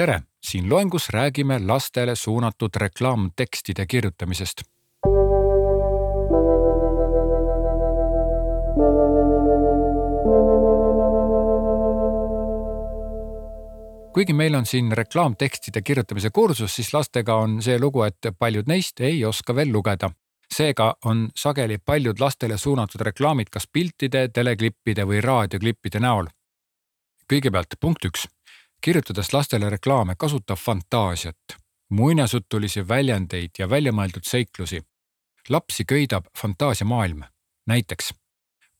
tere, siin loengus räägime lastele suunatud reklaamtekstide kirjutamisest. kuigi meil on siin reklaamtekstide kirjutamise kursus, siis lastega on see lugu, et paljud neist ei oska veel lugeda. seega on sageli paljud lastele suunatud reklaamid kas piltide, teleklippide või raadioklippide näol. kõigepealt punkt üks kirjutades lastele reklaame, kasuta fantaasiat, muinasjutulisi väljendeid ja väljamõeldud seiklusi. lapsi köidab fantaasiamaailm. näiteks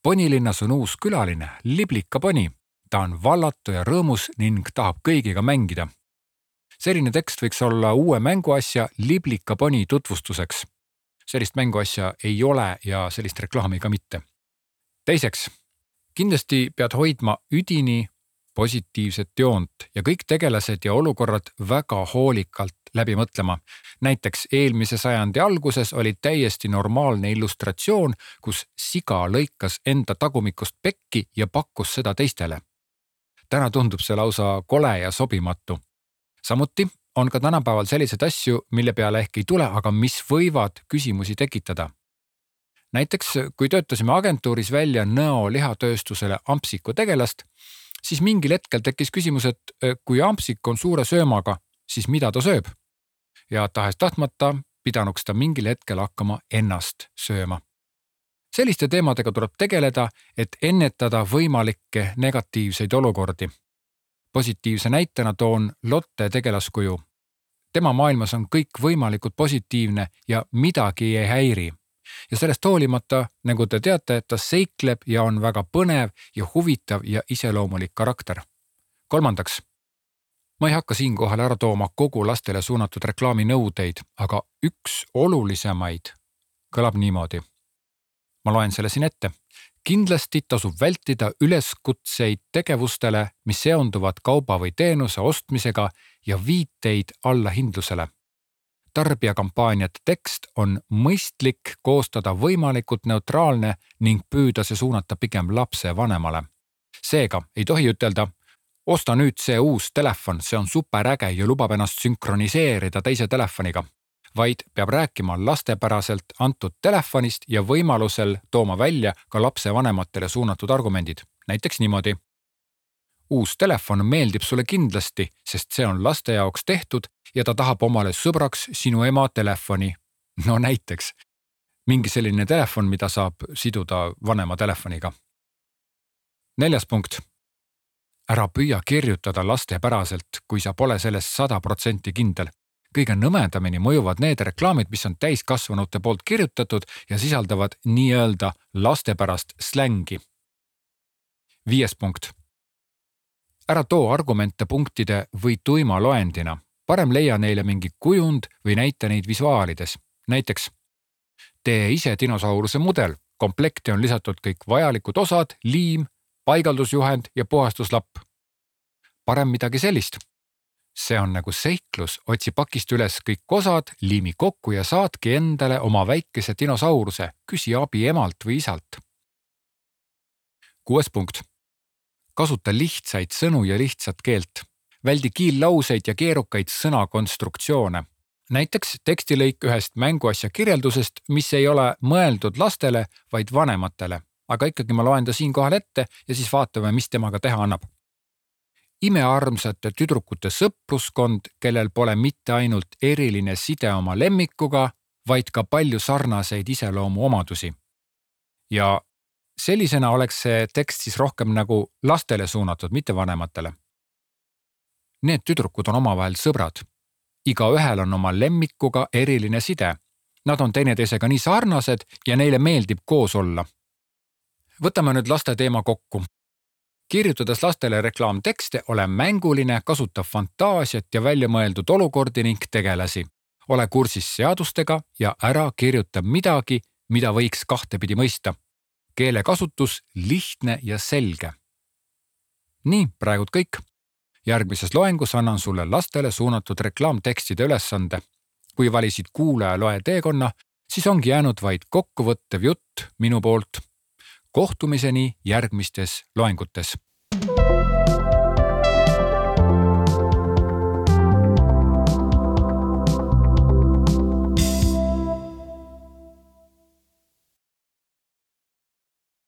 ponilinnas on uus külaline, Liblika poni. ta on vallatu ja rõõmus ning tahab kõigiga mängida. selline tekst võiks olla uue mänguasja Liblika poni tutvustuseks. sellist mänguasja ei ole ja sellist reklaami ka mitte. teiseks, kindlasti pead hoidma üdini positiivset joont ja kõik tegelased ja olukorrad väga hoolikalt läbi mõtlema. näiteks eelmise sajandi alguses oli täiesti normaalne illustratsioon, kus siga lõikas enda tagumikust pekki ja pakkus seda teistele. täna tundub see lausa kole ja sobimatu. samuti on ka tänapäeval selliseid asju, mille peale ehk ei tule, aga mis võivad küsimusi tekitada näiteks kui töötasime agentuuris välja Nõo lihatööstusele Ampsiku tegelast, siis mingil hetkel tekkis küsimus, et äh, kui ampsik on suure söömaga, siis mida ta sööb? ja tahes-tahtmata pidanuks ta mingil hetkel hakkama ennast sööma. selliste teemadega tuleb tegeleda, et ennetada võimalikke negatiivseid olukordi. positiivse näitena toon Lotte tegelaskuju. tema maailmas on kõik võimalikult positiivne ja midagi ei häiri ja sellest hoolimata, nagu te teate, ta seikleb ja on väga põnev ja huvitav ja iseloomulik karakter. kolmandaks, ma ei hakka siinkohal ära tooma kogu lastele suunatud reklaaminõudeid, aga üks olulisemaid kõlab niimoodi. ma loen selle siin ette. kindlasti tasub vältida üleskutseid tegevustele, mis seonduvad kauba või teenuse ostmisega ja viiteid allahindlusele tarbijakampaaniate tekst on mõistlik koostada võimalikult neutraalne ning püüda see suunata pigem lapsevanemale. seega ei tohi ütelda, osta nüüd see uus telefon, see on superäge ja lubab ennast sünkroniseerida teise telefoniga, vaid peab rääkima lastepäraselt antud telefonist ja võimalusel tooma välja ka lapsevanematele suunatud argumendid, näiteks niimoodi uus telefon meeldib sulle kindlasti, sest see on laste jaoks tehtud ja ta tahab omale sõbraks sinu ema telefoni. no näiteks mingi selline telefon, mida saab siduda vanema telefoniga. neljas punkt. ära püüa kirjutada lastepäraselt, kui sa pole selles sada protsenti kindel. kõige nõmedamini mõjuvad need reklaamid, mis on täiskasvanute poolt kirjutatud ja sisaldavad nii-öelda lastepärast slängi. viies punkt ära too argumente punktide või tuima loendina, parem leia neile mingi kujund või näita neid visuaalides. näiteks tee ise dinosauruse mudel, komplekti on lisatud kõik vajalikud osad, liim, paigaldusjuhend ja puhastuslapp. parem midagi sellist. see on nagu seiklus, otsi pakist üles kõik osad, liimi kokku ja saadki endale oma väikese dinosauruse, küsi abi emalt või isalt. kuues punkt kasuta lihtsaid sõnu ja lihtsat keelt. väldi kiillauseid ja keerukaid sõnakonstruktsioone. näiteks tekstilõik ühest mänguasja kirjeldusest, mis ei ole mõeldud lastele, vaid vanematele. aga ikkagi ma loen ta siinkohal ette ja siis vaatame, mis temaga teha annab. imearmsate tüdrukute sõpruskond, kellel pole mitte ainult eriline side oma lemmikuga, vaid ka palju sarnaseid iseloomuomadusi. ja sellisena oleks see tekst siis rohkem nagu lastele suunatud, mitte vanematele. Need tüdrukud on omavahel sõbrad. igaühel on oma lemmikuga eriline side. Nad on teineteisega nii sarnased ja neile meeldib koos olla. võtame nüüd laste teema kokku. kirjutades lastele reklaamtekste, ole mänguline, kasuta fantaasiat ja väljamõeldud olukordi ning tegelasi. ole kursis seadustega ja ära kirjuta midagi, mida võiks kahtepidi mõista keelekasutus lihtne ja selge. nii, praegult kõik. järgmises loengus annan sulle lastele suunatud reklaamtekstide ülesande. kui valisid kuulaja loe teekonna, siis ongi jäänud vaid kokkuvõttev jutt minu poolt. kohtumiseni järgmistes loengutes